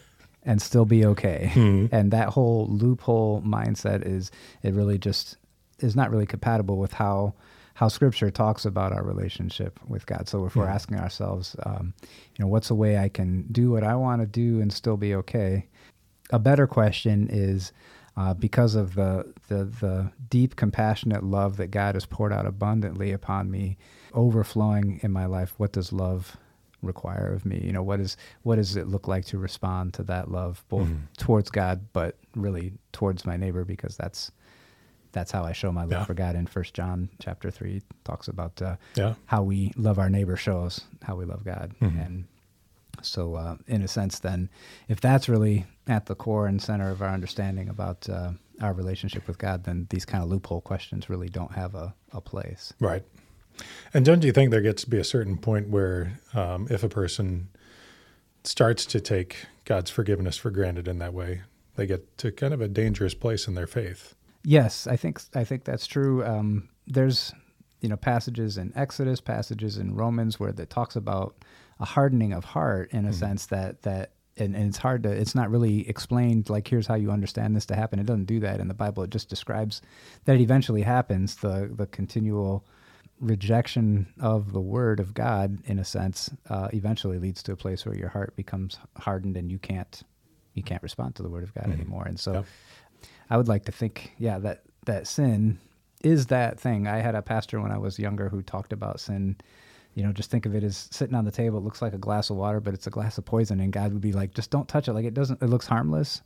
and still be okay. Mhm. And that whole loophole mindset is it really just is not really compatible with how how Scripture talks about our relationship with God. So if we're Mhm. asking ourselves, um, you know, what's a way I can do what I want to do and still be okay? A better question is. Uh, because of the, the the deep compassionate love that God has poured out abundantly upon me, overflowing in my life, what does love require of me? You know, what is what does it look like to respond to that love, both Mhm. towards God, but really towards my neighbor, because that's that's how I show my love Yeah. for God. In First John chapter three talks about uh, Yeah. how we love our neighbor shows how we love God, Mhm. and so uh, in a sense, then if that's really at the core and center of our understanding about uh, our relationship with God, then these kind of loophole questions really don't have a, a place. Right. And don't you think there gets to be a certain point where um, if a person starts to take God's forgiveness for granted in that way, they get to kind of a dangerous place in their faith? Yes, I think I think that's true. Um, there's you know passages in Exodus, passages in Romans where that talks about a hardening of heart in a Mhm. sense that that and, and it's hard to it's not really explained like here's how you understand this to happen. It doesn't do that in the Bible. It just describes that it eventually happens. The the continual rejection of the word of God in a sense uh, eventually leads to a place where your heart becomes hardened and you can't you can't respond to the word of God Mhm. anymore. And so Yep. I would like to think, yeah, that that sin is that thing. I had a pastor when I was younger who talked about sin. You know, just think of it as sitting on the table. It looks like a glass of water, but it's a glass of poison. And God would be like, just don't touch it. Like it doesn't. It looks harmless,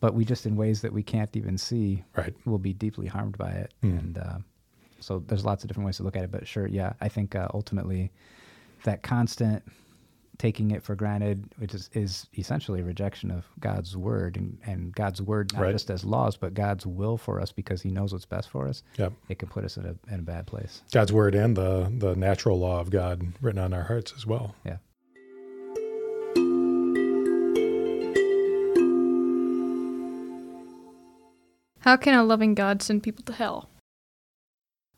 but we just in ways that we can't even see Right. will be deeply harmed by it. Mm. And uh, so there's lots of different ways to look at it. But sure, yeah, I think uh, ultimately that constant taking it for granted, which is, is essentially a rejection of God's word and, and God's word, not Right. just as laws, but God's will for us because he knows what's best for us. Yep. It can put us in a, in a bad place. God's word and the, the natural law of God written on our hearts as well. Yeah. How can a loving God send people to hell?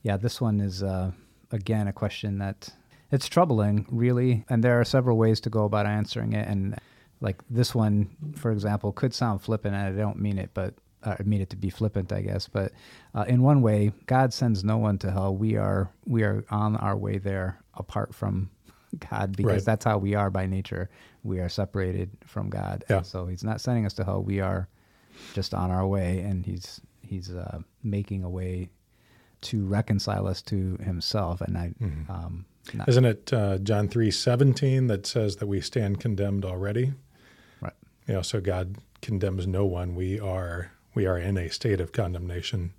Yeah, this one is, uh, again, a question that it's troubling, really. And there are several ways to go about answering it. And like this one, for example, could sound flippant, and I don't mean it, but uh, I mean it to be flippant, I guess. But uh, in one way, God sends no one to hell. We are we are on our way there apart from God because Right. that's how we are by nature. We are separated from God. Yeah. So He's not sending us to hell. We are just on our way, and He's He's uh, making a way to reconcile us to Himself. And I, Mhm. um, Isn't it uh, John three seventeen that says that we stand condemned already? Right. You know, so God condemns no one. We are we are in a state of condemnation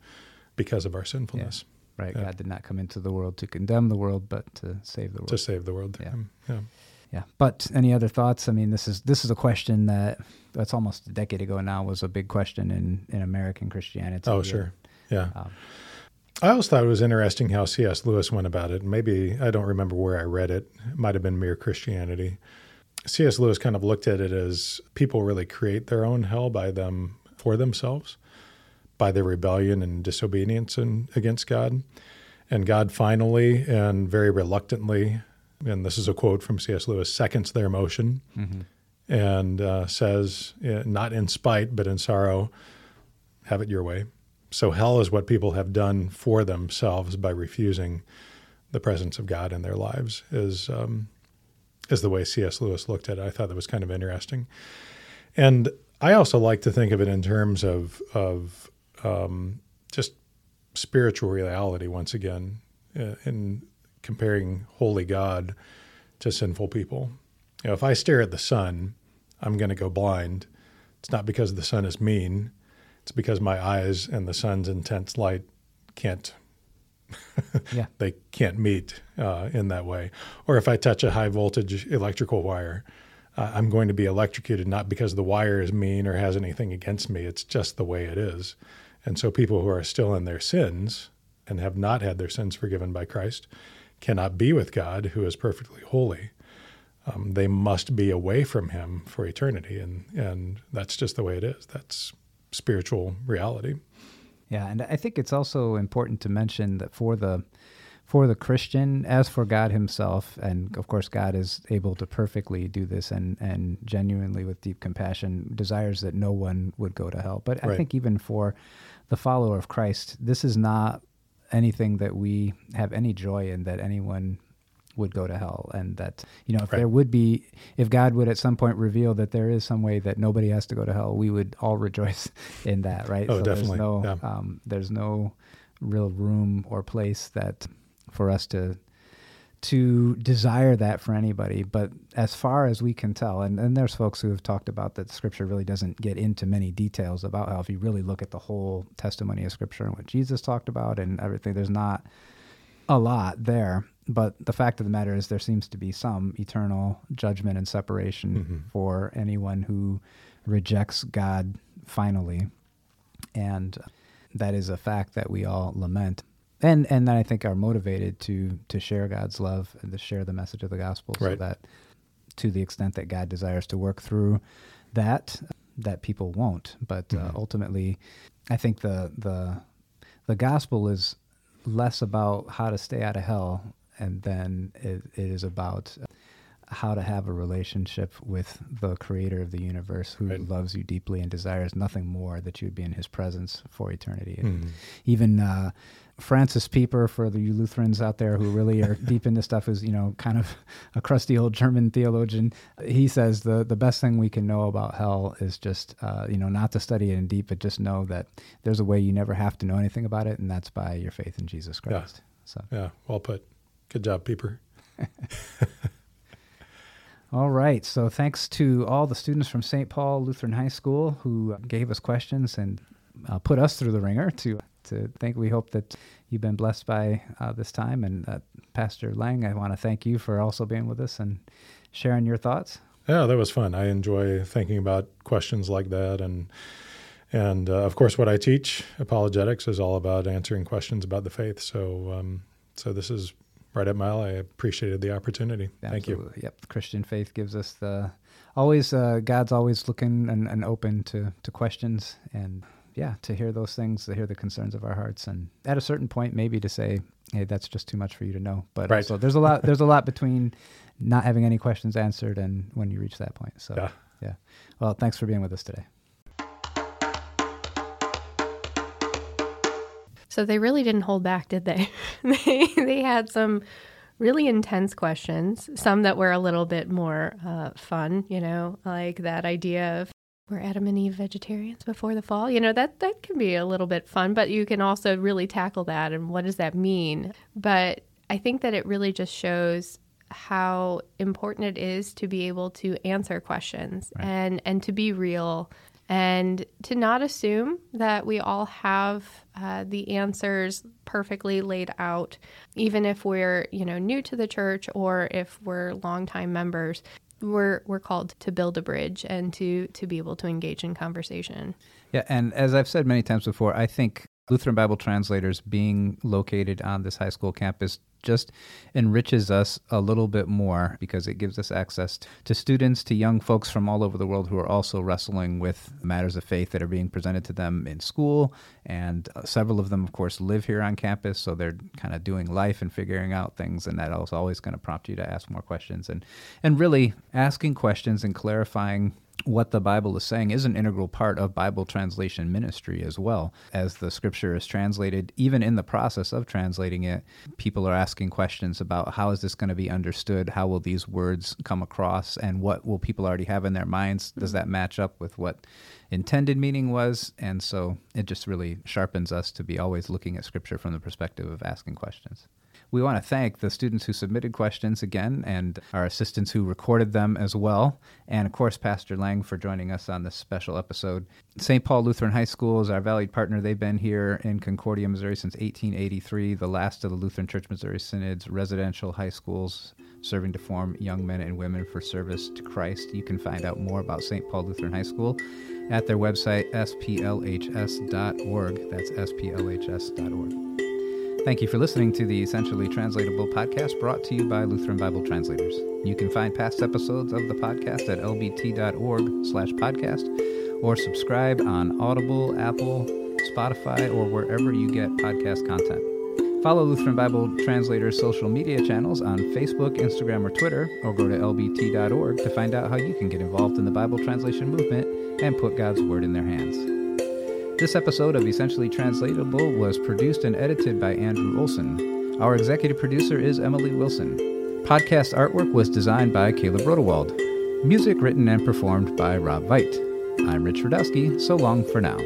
because of our sinfulness right? Yeah. God did not come into the world to condemn the world, but to save the world. to save the world. Yeah. Him. Yeah. Yeah. But any other thoughts? I mean, this is this is a question that that's almost a decade ago now was a big question in in American Christianity. Oh, sure. Yeah. Um, I always thought it was interesting how C.S. Lewis went about it. Maybe I don't remember where I read it. It might have been Mere Christianity. C.S. Lewis kind of looked at it as people really create their own hell by them for themselves, by their rebellion and disobedience and against God. And God finally and very reluctantly, and this is a quote from C.S. Lewis, seconds their motion mm-hmm. and uh, says, not in spite, but in sorrow, have it your way. So hell is what people have done for themselves by refusing the presence of God in their lives. Is um, is the way C.S. Lewis looked at it. I thought that was kind of interesting, and I also like to think of it in terms of of um, just spiritual reality. Once again, uh, in comparing holy God to sinful people. You know, if I stare at the sun, I'm going to go blind. It's not because the sun is mean it's because my eyes and the sun's intense light can't [laughs] yeah. they can't meet uh, in that way. Or if I touch a high voltage electrical wire, uh, I'm going to be electrocuted not because the wire is mean or has anything against me. It's just the way it is. And so people who are still in their sins and have not had their sins forgiven by Christ cannot be with God, who is perfectly holy. Um, they must be away from Him for eternity, and and that's just the way it is. That's spiritual reality. Yeah, and I think it's also important to mention that for the for the Christian, as for God Himself, and of course God is able to perfectly do this and and genuinely with deep compassion desires that no one would go to hell. But right. I think even for the follower of Christ, this is not anything that we have any joy in that anyone would go to hell and that you know if right. there would be if god would at some point reveal that there is some way that nobody has to go to hell we would all [laughs] rejoice in that right oh so definitely there's no yeah. um, there's no real room or place that for us to to desire that for anybody but as far as we can tell and, and there's folks who have talked about that scripture really doesn't get into many details about how if you really look at the whole testimony of scripture and what jesus talked about and everything there's not a lot there but the fact of the matter is there seems to be some eternal judgment and separation mm-hmm. for anyone who rejects God finally. And that is a fact that we all lament. And and that I think are motivated to to share God's love and to share the message of the gospel right. so that to the extent that God desires to work through that that people won't. But uh, mm-hmm. uh, ultimately I think the the the gospel is less about how to stay out of hell and then it, it is about how to have a relationship with the creator of the universe who right. loves you deeply and desires nothing more that you would be in his presence for eternity. Mm. Even uh, Francis Pieper, for the Lutherans out there who really are [laughs] deep into stuff, is you know kind of [laughs] a crusty old German theologian. He says the the best thing we can know about hell is just uh, you know not to study it in deep, but just know that there's a way you never have to know anything about it, and that's by your faith in Jesus Christ. Yeah. So yeah, well put. Good job, Pieper. [laughs] all right. So thanks to all the students from St. Paul Lutheran High School who gave us questions and uh, put us through the wringer to to think. We hope that you've been blessed by uh, this time. And uh, Pastor Lang, I want to thank you for also being with us and sharing your thoughts. Yeah, that was fun. I enjoy thinking about questions like that and. And uh, of course, what I teach, apologetics, is all about answering questions about the faith. So, um, so this is right up my alley. I appreciated the opportunity. Thank you. Yep, Christian faith gives us the always uh, God's always looking and, and open to to questions and yeah, to hear those things, to hear the concerns of our hearts, and at a certain point, maybe to say, "Hey, that's just too much for you to know." But right. also, there's a lot. There's a lot between not having any questions answered and when you reach that point. So, yeah. yeah. Well, thanks for being with us today. So they really didn't hold back, did they? [laughs] they, they had some really intense questions, some that were a little bit more uh, fun, you know, like that idea of were Adam and Eve vegetarians before the fall? You know, that that can be a little bit fun, but you can also really tackle that and what does that mean? But I think that it really just shows how important it is to be able to answer questions right. and and to be real and to not assume that we all have uh, the answers perfectly laid out, even if we're you know new to the church or if we're longtime members. We're, we're called to build a bridge and to, to be able to engage in conversation. Yeah, and as I've said many times before, I think Lutheran Bible translators being located on this high school campus just enriches us a little bit more because it gives us access to students, to young folks from all over the world who are also wrestling with matters of faith that are being presented to them in school. And uh, several of them, of course, live here on campus, so they're kind of doing life and figuring out things, and that is always going to prompt you to ask more questions and and really asking questions and clarifying what the Bible is saying is an integral part of Bible translation ministry as well. As the scripture is translated, even in the process of translating it, people are asking questions about how is this going to be understood? How will these words come across? And what will people already have in their minds? Does mm-hmm. that match up with what intended meaning was? And so it just really sharpens us to be always looking at scripture from the perspective of asking questions. We want to thank the students who submitted questions again and our assistants who recorded them as well. And of course, Pastor Lang for joining us on this special episode. St. Paul Lutheran High School is our valued partner. They've been here in Concordia, Missouri since 1883, the last of the Lutheran Church Missouri Synod's residential high schools serving to form young men and women for service to Christ. You can find out more about St. Paul Lutheran High School at their website, splhs.org. That's splhs.org. Thank you for listening to the Essentially Translatable podcast brought to you by Lutheran Bible Translators. You can find past episodes of the podcast at lbt.org slash podcast or subscribe on Audible, Apple, Spotify, or wherever you get podcast content. Follow Lutheran Bible Translators' social media channels on Facebook, Instagram, or Twitter, or go to lbt.org to find out how you can get involved in the Bible translation movement and put God's Word in their hands. This episode of Essentially Translatable was produced and edited by Andrew Olson. Our executive producer is Emily Wilson. Podcast artwork was designed by Caleb Rodewald. Music written and performed by Rob Veit. I'm Rich Rudowski. So long for now.